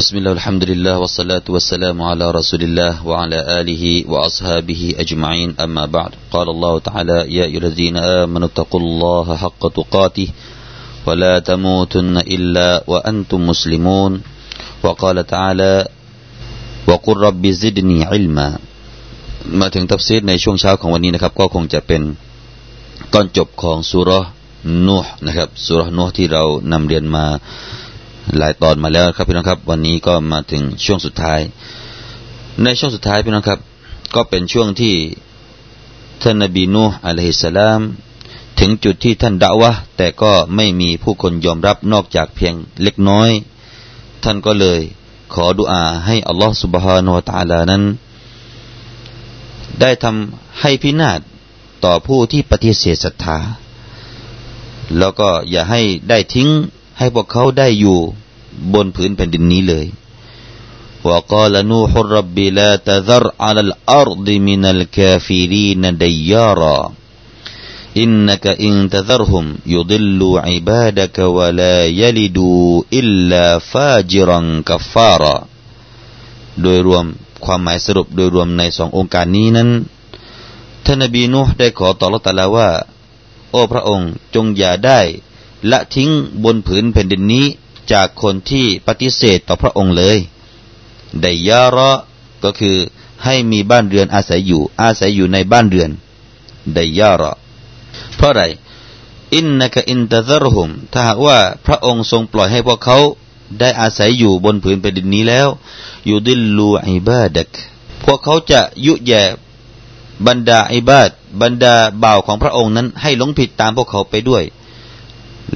بسم الله الحمد لله والصلاة والسلام على رسول الله وعلى آله وأصحابه أجمعين أما بعد قال الله تعالى يا أيها الذين آمنوا اتقوا الله حق تقاته ولا تموتن إلا وأنتم مسلمون وقال تعالى وقل رب زدني علما มาถึงตัฟซีดในช่วงเช้าของวันนี้นะครับ ก็คงจะเป็นตอนจบของสุรนูห์นะครับสุรนูห์ที่เรานำเรียนมา หลายตอนมาแล้วครับพี่น้องครับ วันนี้ก็มาถึงช่วงสุดท้าย ในช่วงสุดท้ายพี่น้องครับ ก็เป็นช่วงที่ท่านนบีนูห์อะลัยฮิสสลาม ถึงจุดที่ท่านด่าวะแต่ก็ไม่มีผู้คนยอมรับนอกจากเพียงเล็กน้อย ท่านก็เลยขอดุอาให้อัลลอฮฺสุบฮานาละ ت ع นั้น ได้ทำให้พินาศต่อผู้ที่ปฏิเสธศรัทธา แล้วก็อย่าให้ได้ทิ้ง ให้พวกเขาได้อยู่บนผืนแผ่นดินนี้เลย وقال نوح رب لا تذر على الأرض من الكافرين ديارا إنك إن تذرهم يضلوا عبادك ولا يلدوا إلا فاجرا كفارا โดยรวมความหมายสรุปโดยรวมในสององค์การนี้นั้นท่านนบีนูห์ได้ขอต่อละตาลาว่า โอ้พระองค์จงอย่าได้ ละทิ้งบนผืนแผ่นดินนี้จากคนที่ปฏิเสธต่อพระองค์เลยไดยาระก็คือให้มีบ้านเรือนอาศัยอยู่ อาศัยอยู่ในบ้านเรือนไดยาระเพราะอะไรอินนักอินตะซรหุมถ้าหากว่าพระองค์ทรงปล่อยให้พวกเขาได้อาศัยอยู่บนผืนแผ่นดินนี้แล้วยูดิลลูอิบาดักพวกเขาจะยุแย่บรรดาอิบาดบรรดาบ่าวของพระองค์นั้นให้หลงผิดตามพวกเขาไปด้วย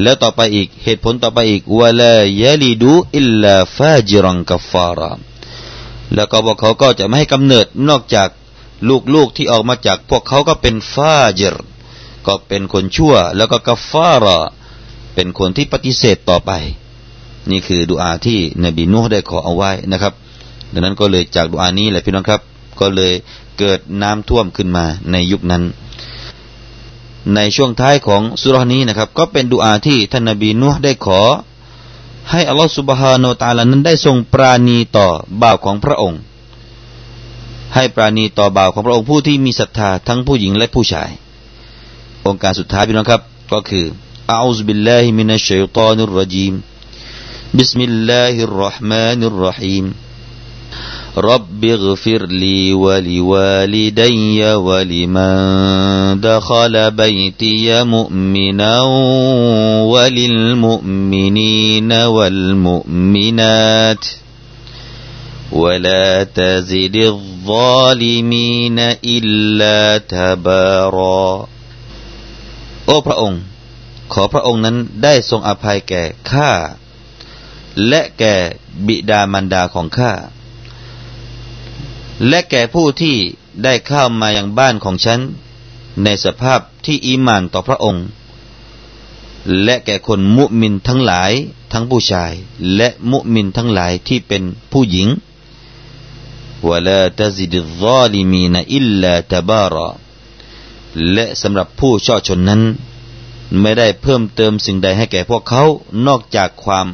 แล้วต่อไปอีกเหตุผลต่อไปอีกวะลายลิดูอิลลาฟาจิรังกัฟาราแล้วก็พวกเขาก็จะไม่ให้กำเนิดนอกจากลูกๆที่ออกมาจากพวกเขาก็เป็นฟาจิรก็เป็นคนชั่ว แล้วก็กัฟาราเป็นคนที่ปฏิเสธต่อไป นี่คือดุอาที่นบีนูฮ์ได้ขอเอาไว้นะครับ ดังนั้นก็เลยจากดุอานี้แหละพี่น้องครับ ก็เลยเกิดน้ำท่วมขึ้นมาในยุคนั้น ในช่วงท้ายของสุรานี้นะครับ ก็เป็นดุอาที่ท่านนบีนุ่ได้ขอ ให้อัลลอฮฺสุบฮานาตาลานั้นได้ทรงปราณีต่อบ่าวของพระองค์ ให้ปราณีต่อบ่าวของพระองค์ผู้ที่มีศรัทธาทั้งผู้หญิงและผู้ชาย โองการสุดท้ายพี่น้องครับ ก็คือأعوذ بالله من الشيطان الرجيم بسم الله الرحمن الرحيم رب اغفر لي ولوالدي ولمن دخل بيتي مؤمنا وللمؤمنين والمؤمنات ولا تزد الظالمين إلا تبارا โอ้พระองค์ ขอพระองค์นั้นได้ทรงอภัยแก่ข้า และแก่บิดามารดาของข้า และแก่ผู้ที่ได้เข้ามายังบ้านของฉัน ในสภาพที่อีมานต่อพระองค์ และแก่คนมุมินทั้งหลายทั้งผู้ชาย และมุมินทั้งหลายที่เป็นผู้หญิงวลาตซิดซาลิมีนอิลลาตบาระและสำหรับผู้ช่อชนนั้น ไม่ได้เพิ่มเติมสิ่งใดให้แก่พวกเขานอกจากความ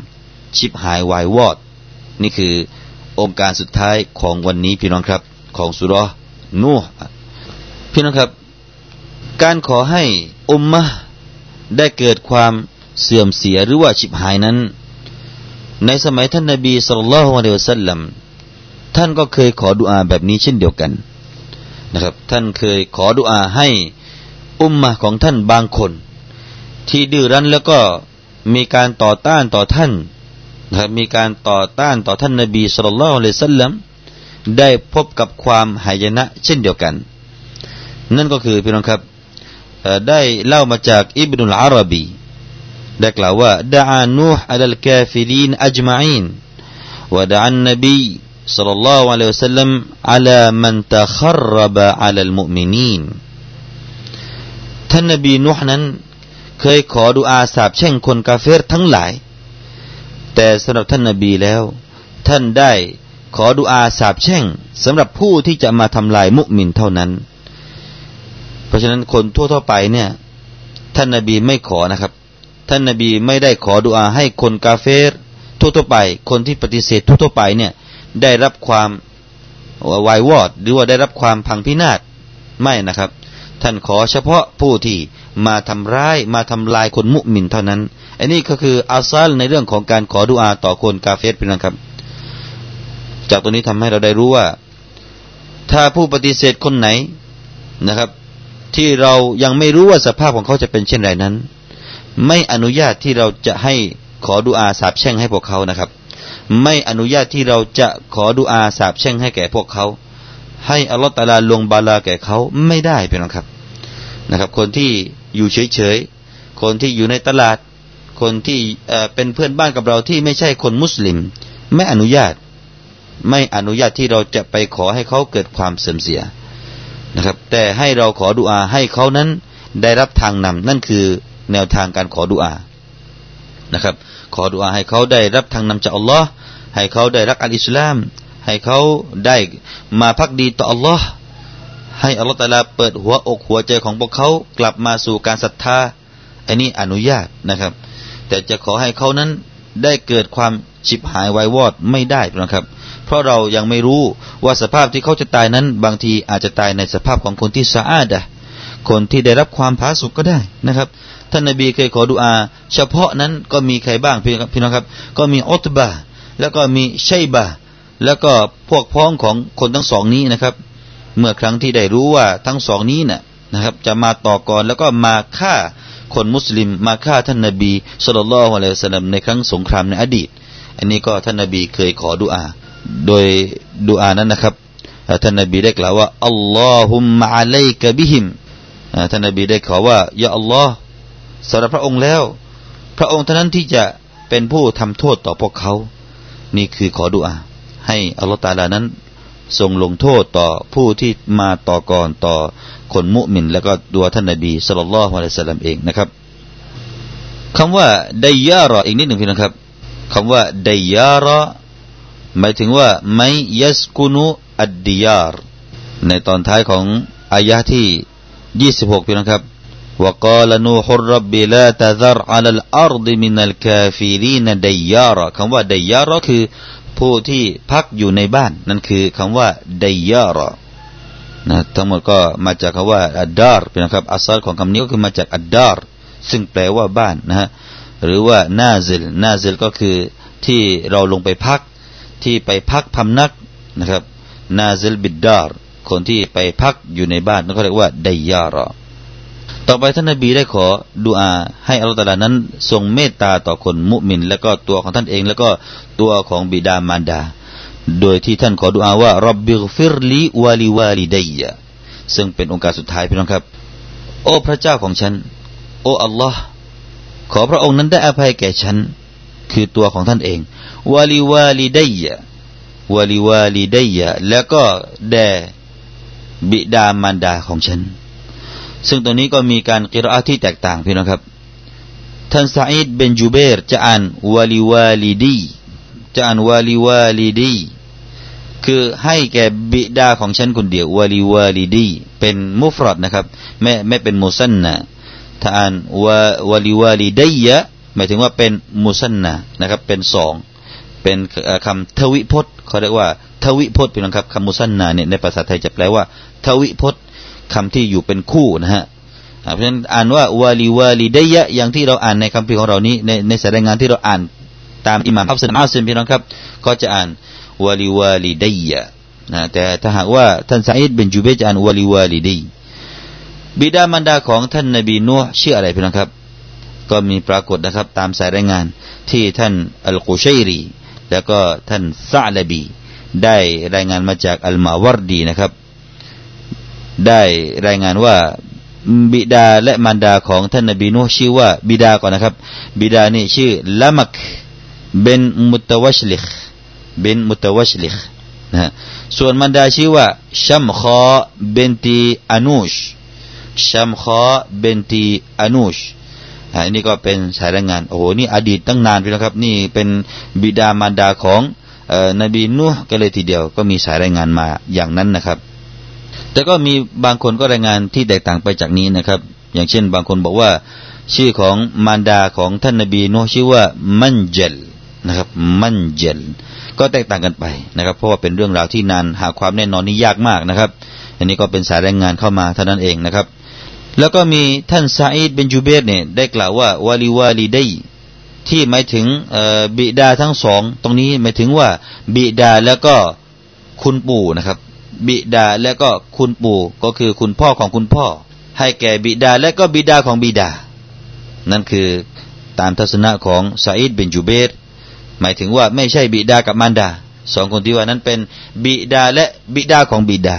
ชิบหายวายวอด นี่คือ องค์การสุดท้ายของวันนี้พี่น้องครับของสุรนูพี่น้องครับ การขอให้อุมมะได้เกิดความเสื่อมเสียหรือว่าฉิบหายนั้น ในสมัยท่านนบีสุลต่านละฮ์อะลัยฮิสัลลัมท่านก็เคยขอดุอาแบบนี้เช่นเดียวกันนะครับ ท่านเคยขอดุอาให้อุมมะของท่านบางคน ที่ดื้อรั้นแล้วก็มีการต่อต้านต่อท่าน นะครับมีการต่อต้านต่อท่านนบีสุลต่านเลยสัลลัมได้พบกับความหายนะเช่นเดียวกัน นั่นก็คือพี่น้องครับได้เล่ามาจากอิบนุลอาราบีได้กล่าวว่าدعا نوح على الكافرين أجمعين ودعا النبي صلى الله عليه وسلم على من تحزب على المؤمنين ท่านนบีนุฮ์นั้น เคยขอดุอาสาบแช่งคนกาเฟรทั้งหลาย แต่สำหรับท่านนาบีแล้ว ท่านได้ขอดุอาสาบแช่งสำหรับผู้ที่จะมาทำลายมุมินเท่านั้น เพราะฉะนั้นคนทั่วๆไปเนี่ย ท่านนาบีไม่ขอนะครับ ท่านนาบีไม่ได้ขอดุอาให้คนกาเฟรทั่วๆไป คนที่ปฏิเสธทั่วๆไปเนี่ยได้รับความวายวอด หรือว่าได้รับความพังพินาศไม่นะครับ ท่านขอเฉพาะผู้ที่มาทำร้ายมาทำลายคนมุมินเท่านั้น อันนี้ก็คืออาซัลในเรื่องของการขอดุอาต่อคนกาเฟสเป็นนะครับ จากตรงนี้ทำให้เราได้รู้ว่า ถ้าผู้ปฏิเสธคนไหนนะครับ ที่เรายังไม่รู้ว่าสภาพของเขาจะเป็นเช่นไรนั้น ไม่อนุญาตที่เราจะให้ขอดุอาสาบแช่งให้พวกเขานะครับ ไม่อนุญาตที่เราจะขอดุอาสาบแช่งให้แก่พวกเขา ให้อัลลอฮฺตาลาลงบาลาแก่เขาไม่ได้เป็นนะครับนะครับ คนที่อยู่เฉยๆคนที่อยู่ในตลาด คนที่เป็นเพื่อนบ้านกับเราที่ไม่ใช่คนมุสลิม ไม่อนุญาต ไม่อนุญาตที่เราจะไปขอให้เขาเกิดความเสื่อมเสียนะครับ แต่ให้เราขอดุอาให้เขานั้นได้รับทางนำนั่นคือแนวทางการขอดุอานะครับ ขอดุอาให้เขาได้รับทางนำจากอัลลอฮ์ให้เขาได้รักอัลอิสลาม ให้เขาได้มาพักดีต่ออัลลอฮ์ให้อัลลอฮฺตาลาเปิดหัวอกหัวใจของพวกเขากลับมาสู่การศรัทธาอันนี้อนุญาตนะครับ แต่จะขอให้เขานั้นได้เกิดความฉิบหายวายวอดไม่ได้นะครับ เพราะเรายังไม่รู้ว่าสภาพที่เขาจะตายนั้น บางทีอาจจะตายในสภาพของคนที่สะอาดะคนที่ได้รับความผาสุกก็ได้นะครับท่านนบีเคยขอดุอา เฉพาะนั้นก็มีใครบ้างพี่น้องครับ ก็มีอัตบะแล้วก็มีชัยบะแล้วก็พวกพ้องของคนทั้งสองนี้นะครับ เมื่อครั้งที่ได้รู้ว่าทั้งสองนี้นะ่ะนะครับ จะมาต่อกรแล้วก็มาฆ่า คนมุสลิมมาฆ่าท่านนาบีสุลต่านละฮ์อะลัยฮิสลามในครั้งสงครามในอดีต อันนี้ก็ท่านนาบีเคยขอดุอา โดยดุอานั้นนะครับท่านนาบีได้กล่าวว่าอัลลอฮุมมะอะลัยกะบิฮิมท่านนาบีได้ขอว่ายาอัลลอฮ์สำหรับพระองค์แล้ว พระองค์เท่านั้นที่จะเป็นผู้ทำโทษต่อพวกเขา นี่คือขอดุอา ให้อัลลอฮ์ตาลานั้น ทรงลงโทษต่อผู้ที่มาต่อก่อนต่อคนมุมิน แล้วก็ตัวท่านนบีสุลต่านละฮ์อะลัยสลัมเองนะครับคำว่าไดยารออีกนิดหนึ่งพี่นะครับคำว่าไดยารอหมายถึงว่าไม่ยัสกุนุอัดดิยารในตอนท้ายของอายะที่ยี่สิบหกพี่นะครับ وقال نوح رب لا تذر على الأرض من الكافرين ديارا คำว่าดยารอคือ ผู้ที่พักอยู่ในบ้าน นั่นคือคำว่าديارا นะทั้งหมดก็มาจากคำว่า الدار นะครับ أصل ของคำนี้ก็คือมาจาก الدار ซึ่งแปลว่าบ้านนะฮะหรือว่า نازل نازل ก็คือที่เราลงไปพัก ที่ไปพักพำนักนะครับنازل بالدار คนที่ไปพักอยู่ในบ้านนั่นก็เรียกว่า ديارا ต่อไปท่านนบีได้ขอดุอาให้อัลลอฮฺนั้น ทรงเมตตาต่อคนมุมิน และก็ตัวของท่านเองแล้วก็ตัวของบิดามารดา โดยที่ท่านขอดุอาว่ารับบิฟิรลีวาลิวาลิดัยะซึ่งเป็นองค์การสุดท้ายพี่น้องครับ โอ้พระเจ้าของฉัน โอ้อัลลอฮ์ขอพระองค์นั้นได้อภัยแก่ฉัน คือตัวของท่านเองวาลิวาลิดัยะวาลิวาลิดัยะแล้วก็แด่บิดามารดาของฉัน ซึ่งตรงนี้ก็มีการกิรอาที่แตกต่างพี่น้องครับ ท่านซาอิดเบนจูเบรจะอ่านวาลิวาลิดีจะอ่านวาลิวาลิดีคือให้แก่บิดาของฉันคนเดียววาลิวาลิดีเป็นมุฟรดนะครับไม่ไม่เป็นมุสันนะถ้าอ่านวาวาลิวาลิดียะหมายถึงว่าเป็นมุสันนะนะครับเป็นสองเป็นคำทวิพจน์เขาเรียกว่า ทวิพจน์พี่น้องครับคำมุสันนะเนี่ยในภาษาไทยจะแปลว่า ทวิพจน์ คำที่อยู่เป็นคู่นะฮะเพราะฉะนั้นอ่านว่าวาลีวาลีได้ยะอย่างที่เราอ่านในคำพิของเรานี้ในในสายงานที่เราอ่านตามอิหม่ามอับสนอาซิมพี่น้องครับ ก็จะอ่านวาลีวาลีได้ยะนะแต่ถ้าหากว่าท่านซาอิดเป็นจูเบจะอ่านวาลีวาลีดีบิดามารดาของท่านนบีนัวชื่ออะไรพี่น้องครับ ก็มีปรากฏนะครับ ตามสายรายงานที่ท่านอัลกุชัยรี แล้วก็ท่านซาลบี ได้รายงานมาจากอัลมาวรดีนะครับ ได้รายงานว่าบิดาและมารดาของท่านนบีนูชื่อว่า บิดาก่อนนะครับ บิดานี่ชื่อละมักเบนมุตวชลิกเบนมุตวชลิกนะส่วนมารดาชื่อว่าชัมคอเบนตีอานูชชัมคอเบนตีอานูชอันนี้ก็เป็นสายรายงานโอ้โหนี่อดีตตั้งนานไปแล้วครับ นี่เป็นบิดามารดาของนบีนูก็เลยทีเดียว ก็มีสายรายงานมาอย่างนั้นนะครับ แต่ก็มีบางคนก็รายงานที่แตกต่างไปจากนี้นะครับ อย่างเช่น บางคนบอกว่า ชื่อของมารดาของท่านนบีโนชื่อว่ามันเจลนะครับมันเจลก็แตกต่างกันไปนะครับ เพราะว่าเป็นเรื่องราวที่นานหาความแน่นอนนี่ยากมากนะครับ อันนี้ก็เป็นสายแรงงานเข้ามาเท่านั้นเองนะครับ แล้วก็มีท่านซาอิดเบนจูเบตเนี่ยได้กล่าวว่าวาลีวาลีได้ที่หมายถึงบิดาทั้งสอง ตรงนี้หมายถึงว่าบิดาแล้วก็คุณปู่นะครับ บิดาแล้วก็คุณปู่ก็คือคุณพ่อของคุณพ่อ ให้แก่บิดาและก็บิดาของบิดา นั่นคือตามทัศนะของซาอิดเบนจูเบตหมายถึงว่าไม่ใช่บิดากับมารดาสองคนที่ว่านั้นเป็นบิดาและบิดาของบิดา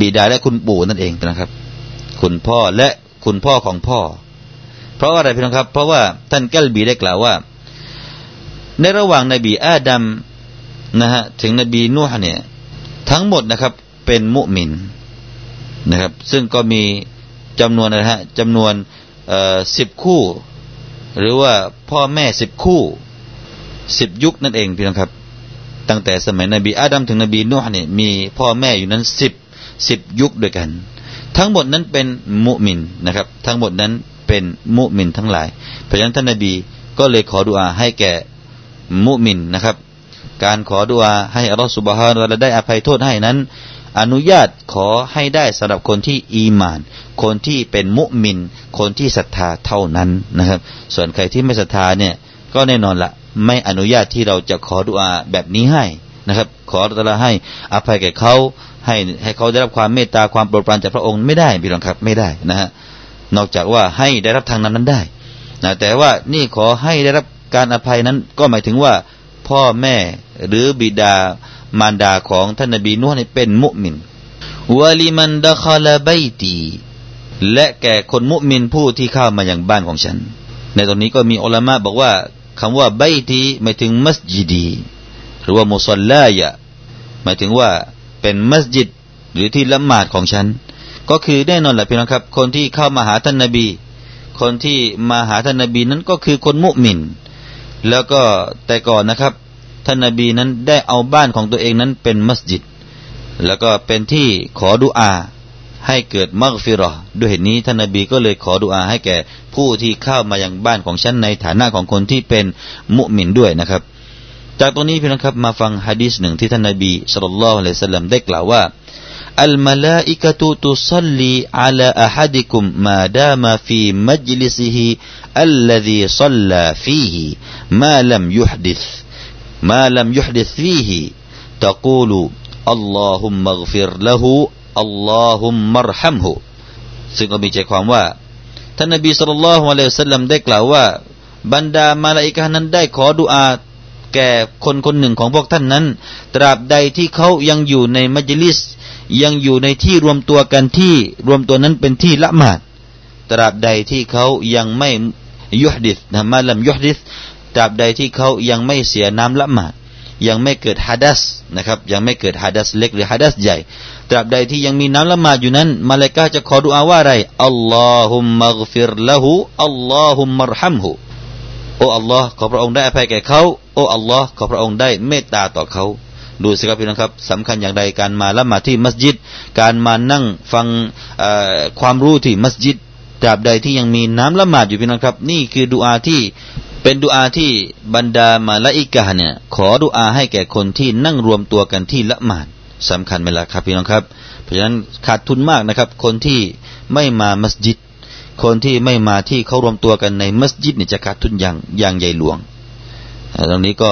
บิดาและคุณปู่นั่นเองนะครับ คุณพ่อและคุณพ่อของพ่อ เพราะอะไรพี่น้องครับ เพราะว่าท่านแกลบีได้กล่าวว่า ในระหว่างนบีอาดัมนะฮะถึงนบีนูฮ์เนี่ย ทั้งหมดนะครับ เป็นมุมินนะครับ ซึ่งก็มีจำนวนนะฮะจำนวนสิบคู่ หรือว่าพ่อแม่สิบคู่สิบยุคนั่นเองพี่น้องครับ ตั้งแต่สมัยนบีอาดัมถึงนบีนูฮ์เนี่ยมีพ่อแม่อยู่นั้นสิบสิบยุคด้วยกัน ทั้งหมดนั้นเป็นมุมินนะครับ ทั้งหมดนั้นเป็นมุมินทั้งหลาย เพราะฉะนั้นท่านนบีก็เลยขอดุอาให้แก่มุมินนะครับ การขอดุอาให้อัลลอฮฺสุบฮานาละได้อภัยโทษให้นั้น อนุญาตขอให้ได้สำหรับคนที่อีมาน คนที่เป็นมุมิน คนที่ศรัทธาเท่านั้นนะครับ ส่วนใครที่ไม่ศรัทธาเนี่ยก็แน่นอนละไม่อนุญาตที่เราจะขอดุอาแบบนี้ให้นะครับ ขอตะลาให้อภัยแก่เขาให้ให้เขาได้รับความเมตตาความโปรดปรานจากพระองค์ไม่ได้พี่รองครับไม่ได้นะฮะนอกจากว่าให้ได้รับทางนั้นนั้นได้นะแต่ว่านี่ขอให้ได้รับการอภัยนั้นก็หมายถึงว่า พ่อแม่หรือบิดามารดาของท่านนบีนุ่นเป็นมุมินวะลิมันดะคาลาบตีและแก่คนมุมินผู้ที่เข้ามาอย่างบ้านของฉัน ในตรงนี้ก็มีอัลลอฮ์บอกว่าคำว่าใบทีหมายถึงมัสยิดี หรือว่ามุสลายะหมายถึงว่าเป็นมัสยิดหรือที่ละหมาดของฉัน ก็คือแน่นอนแหละพี่น้องครับ คนที่เข้ามาหาท่านนบี คนที่มาหาท่านนบีนั้นก็คือคนมุมิน แล้วก็แต่ก่อนนะครับ ท่านนบีนั้นได้เอาบ้านของตัวเองนั้นเป็นมัสยิด แล้วก็เป็นที่ขอดุอา ให้เกิดมักฟิรอด้วยเหตุนี้ท่านนบีก็เลยขอดุอาให้แก่ผู้ที่เข้ามายังบ้านของฉันในฐานะของคนที่เป็นมุมินด้วยนะครับ จากตรงนี้พี่น้องครับมาฟังฮะดีษหนึ่งที่ท่านนบีสุลต่านละสัลลัมได้กล่าวว่า อัลมาลาอิกะตุตุซัลลีอัลาอะฮัดิกุมมาดามาฟีมัจลิซิฮิอัลลซีซัลลาฟีฮิมาลัมยุฮดิษมาลัมยุฮดิษฟีฮิ تقول اللهم اغفر له อัลลอฮุมมารฮัมฮุซึ่งก็มีใจความว่าท่านนบีสุลต่านละฮ์อะลัยฮิสัลลัมได้กล่าวว่า บรรดามาลาอิกานั้นได้ขอดุอา แก่คนคนหนึ่งของพวกท่านนั้น ตราบใดที่เขายังอยู่ในมัจลิส ยังอยู่ในที่รวมตัวกันที่รวมตัวนั้นเป็นที่ละหมาด ตราบใดที่เขายังไม่ยุฮดิษนะมาลัมยุฮดิษตราบใดที่เขายังไม่เสียน้ำละหมาด ยังไม่เกิดฮัดัสนะครับ ยังไม่เกิดฮัดัสเล็กหรือฮัดัสใหญ่ ตราบใดที่ยังมีน้ำละหมาดอยู่นั้น มาเลกาจะขอดุอาว่าอะไรอัลลอฮุมมักฟิรละหูอัลลอฮุมมรฮัมหู โอ้อัลลอฮ์ขอพระองค์ได้อภัยแก่เขาโอ้อัลลอฮ์ขอพระองค์ได้เมตตาต่อเขาดูสิครับพี่น้องครับสำคัญอย่างใดการมาละหมาดที่มัสยิด การมานั่งฟังความรู้ที่มัสยิดตราบใดที่ยังมีน้ำละหมาดอยู่พี่น้องครับ นี่คือดุอาที่เป็นดุอาที่บรรดามาละอิกาเนี่ยขอดุอาให้แก่คนที่นั่งรวมตัวกันที่ละหมาดสำคัญไหมล่ะครับพี่น้องครับ เพราะฉะนั้นขาดทุนมากนะครับ คนที่ไม่มามัสยิด คนที่ไม่มาที่เขารวมตัวกันในมัสยิดเนี่ยจะขาดทุนอย่างอย่างใหญ่หลวงตรงนี้ก็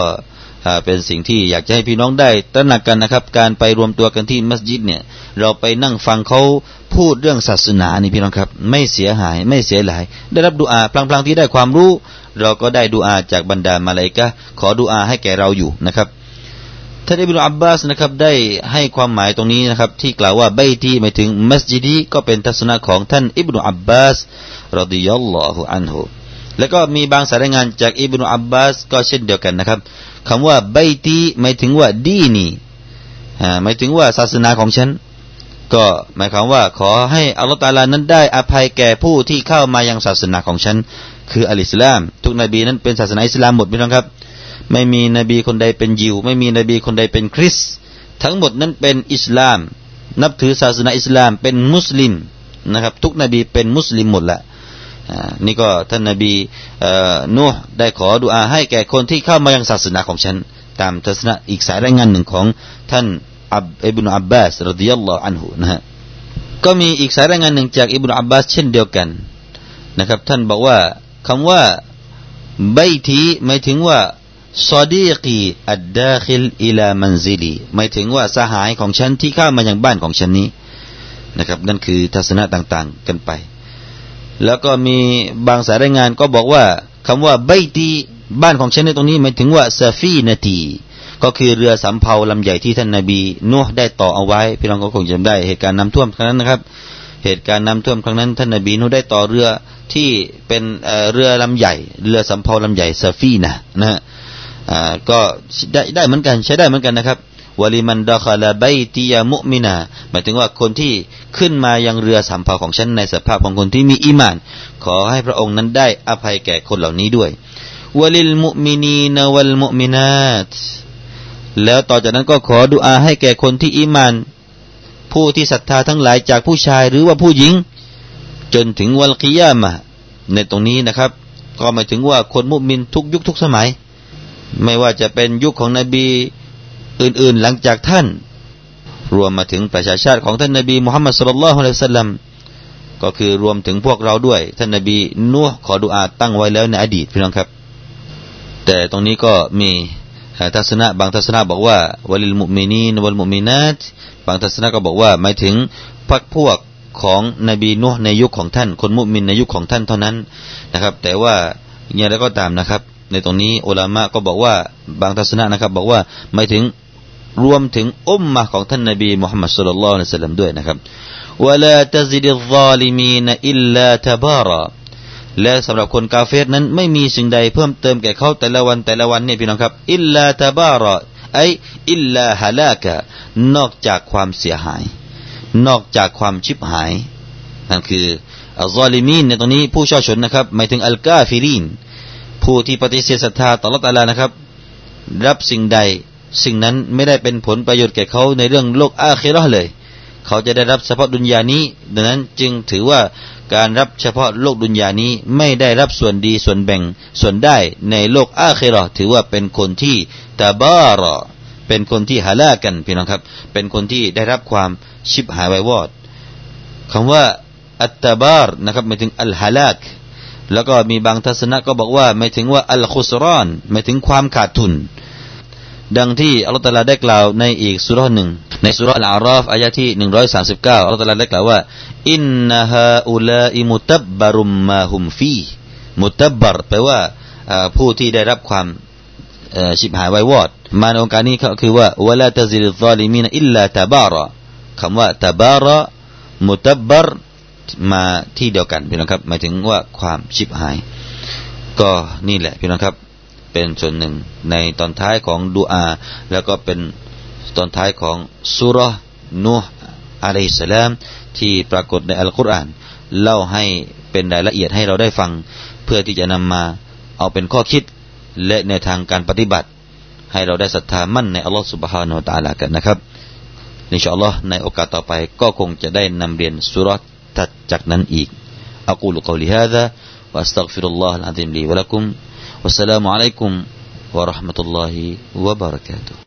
เป็นสิ่งที่อยากจะให้พี่น้องได้ตระหนักกันนะครับ การไปรวมตัวกันที่มัสยิดเนี่ย เราไปนั่งฟังเขาพูดเรื่องศาสนานี่พี่น้องครับ ไม่เสียหายไม่เสียหลาย ได้รับดูอาพลางๆที่ได้ความรู้ เราก็ได้ดูอาจากบรรดามาเลกะขอดูอาให้แก่เราอยู่นะครับานอิบนุอับบาสนะครับได้ให้ความหมายตรงนี้นะครับที่กล่าวว่าใบที่หมายถึงมัสยิดีก็เป็นทัศนะของท่านอิบนุอับบาสรดิยัลลอฮุอันฮุแล้วก็มีบางสายรายงานจากอิบนุอับบาสก็เช่นเดียวกันนะครับคำว่าใบตีหมายถึงว่าดีนีหมายถึงว่าศาสนาของฉันก็หมายความว่าขอให้อัลลอฮฺตาลานั้นได้อภัยแก่ผู้ที่เข้ามายังศาสนาของฉัน คืออัลอิสลาม ทุกนบีนั้นเป็นศาสนาอิสลามหมดพี่น้องครับ ไม่มีนบีคนใดเป็นยิว ไม่มีนบีคนใดเป็นคริส ทั้งหมดนั้นเป็นอิสลาม นับถือศาสนาอิสลามเป็นมุสลิมนะครับ ทุกนบีเป็นมุสลิมหมดแหละนี่ก็ท่านนบีนูห์ได้ขอดุอาให้แก่คนที่เข้ามายังศาสนาของฉัน ตามทัศนะอีกสายรายงานหนึ่งของท่านอับอิบนุอับบาสรดิยัลลอฮุอันฮุนะฮะก็มีอีกสายรายงานหนึ่งจากอิบนุอับบาสเช่นเดียวกันนะครับ ท่านบอกว่าคำว่าใบทีหมายถึงว่า ซอดีกีอัดดาคิลอิลามันซิลีหมายถึงว่าสหายของฉันที่เข้ามายังบ้านของฉันนี้นะครับ นั่นคือทัศนะต่างๆกันไป แล้วก็มีบางสายรายงานก็บอกว่าคำว่าใบตีบ้านของฉันในตรงนี้หมายถึงว่าซาฟีนาทีก็คือเรือสำเภาลำใหญ่ที่ท่านนาบีนัวได้ต่อเอาไว้ พี่น้องก็คงจำได้เหตุการณ์น้ำท่วมครั้งนั้นนะครับ เหตุการณ์น้ำท่วมครั้งนั้นท่านนาบีนัวได้ต่อเรือที่เป็นเรือลำใหญ่ เรือสำเภาลำใหญ่ซาฟีนะนะฮะ ก็ได้ได้เหมือนกันใช้ได้เหมือนกันนะครับวลิมันดาคาลาไบติยามุมินาหมายถึงว่าคนที่ขึ้นมายังเรือสำเภาของฉันในสภาพของคนที่มีอีมาน ขอให้พระองค์นั้นได้อภัยแก่คนเหล่านี้ด้วยวลิลมุมินีนวัลมุมินาตแล้วต่อจากนั้นก็ขอดุอาให้แก่คนที่อีมาน ผู้ที่ศรัทธาทั้งหลายจากผู้ชายหรือว่าผู้หญิง จนถึงวันกิยามะในตรงนี้นะครับ ก็หมายถึงว่าคนมุมินทุกยุคทุกสมัย ไม่ว่าจะเป็นยุคของนบีอื่นๆหลังจากท่าน รวมมาถึงประชาชาติของท่านนบีมุฮัมมัดสุลลัลฮุอะลัยฮิสลัมก็คือรวมถึงพวกเราด้วย ท่านนบีนัวขอดุอาตั้งไว้แล้วในอดีตพี่น้องครับ แต่ตรงนี้ก็มีทัศนะบางทัศนะบอกว่าวลิลมุมินีนวลมุมินัตบางทัศนะก็บอกว่าหมายถึงพรรคพวกของนบีนัวในยุคของท่าน คนมุมินในยุคของท่านเท่านั้นนะครับ แต่ว่าอย่างไรก็ตามนะครับ ในตรงนี้อุลามะก็บอกว่าบางทัศนะนะครับ บอกว่าหมายถึงรวมถึงอุมมะของท่านนบีมุฮัมมัดصلى الله عليه وسلم ด้วยนะครับ ولا تزد الظالمين إلا تبارا และสำหรับคนกาเฟรนั้นไม่มีสิ่งใดเพิ่มเติมแก่เขาแต่ละวันแต่ละวันนี่พี่น้องครับإلا تبارا أي إلا هلاكا นอกจากความเสียหาย นอกจากความชิบหายนั่นคืออัลซอลิมีนในตรงนี้ผู้ช่อชนนะครับหมายถึงอัลกาฟิริน ผู้ที่ปฏิเสธศรัทธาต่อละตาลานะครับ รับสิ่งใด สิ่งนั้นไม่ได้เป็นผลประโยชน์แก่เขาในเรื่องโลกอาเครอเลย เขาจะได้รับเฉพาะดุนยานี้ ดังนั้นจึงถือว่าการรับเฉพาะโลกดุนยานี้ไม่ได้รับส่วนดีส่วนแบ่งส่วนได้ในโลกอาเครอถือว่าเป็นคนที่ตาบารอเป็นคนที่ฮาลากันพี่น้องครับ เป็นคนที่ได้รับความชิบหายไววอดคำว่าอัตตาบารนะครับหมายถึงอัลฮาลาก แล้วก็มีบางทัศนะก็บอกว่าหมายถึงว่าอัลคุสรอนหมายถึงความขาดทุน ดังที่อัลตาลลาได้กล่าวในอีกสุรหนึ่งในสุรอัลอาราฟอายะที่หนึ่งร้อยสามสิบเก้าอัลตาลลาได้กล่าวว่าอินนาฮาอุลาอิมุตับบารุมมาฮุมฟีมุตับบารแปลว่าผู้ที่ได้รับความชิบหายไว้วอด มาในองค์การนี้ก็คือว่าวลาตซิลซาลิมีนอิลลาตาบาระคำว่าตาบาระมุตับบาร มาที่เดียวกันพี่น้องครับหมายถึงว่าความชิบหาย ก็นี่แหละพี่น้องครับ เป็นส่วนหนึ่งในตอนท้ายของดูอา แล้วก็เป็นตอนท้ายของสุรนูฮ์อะลัยฮิสลามที่ปรากฏในอัลกุรอานเล่าให้เป็นรายละเอียดให้เราได้ฟัง เพื่อที่จะนำมาเอาเป็นข้อคิดและในทางการปฏิบัติ ให้เราได้ศรัทธามั่นในอัลลอฮฺสุบฮานาอัลลอฮกันนะครับ อินชาอัลลอฮ์ในโอกาสต่อไปก็คงจะได้นำเรียนสุร ตัดจากนั้นอีกอักูลกอลิฮาดะวอัสตัฆฟิรุลลอฮ์อัลอาซิมลีวะลักุมวัสสลามุอะลัยกุมวะราะห์มะตุลลอฮิวะบะเราะกาตุฮ์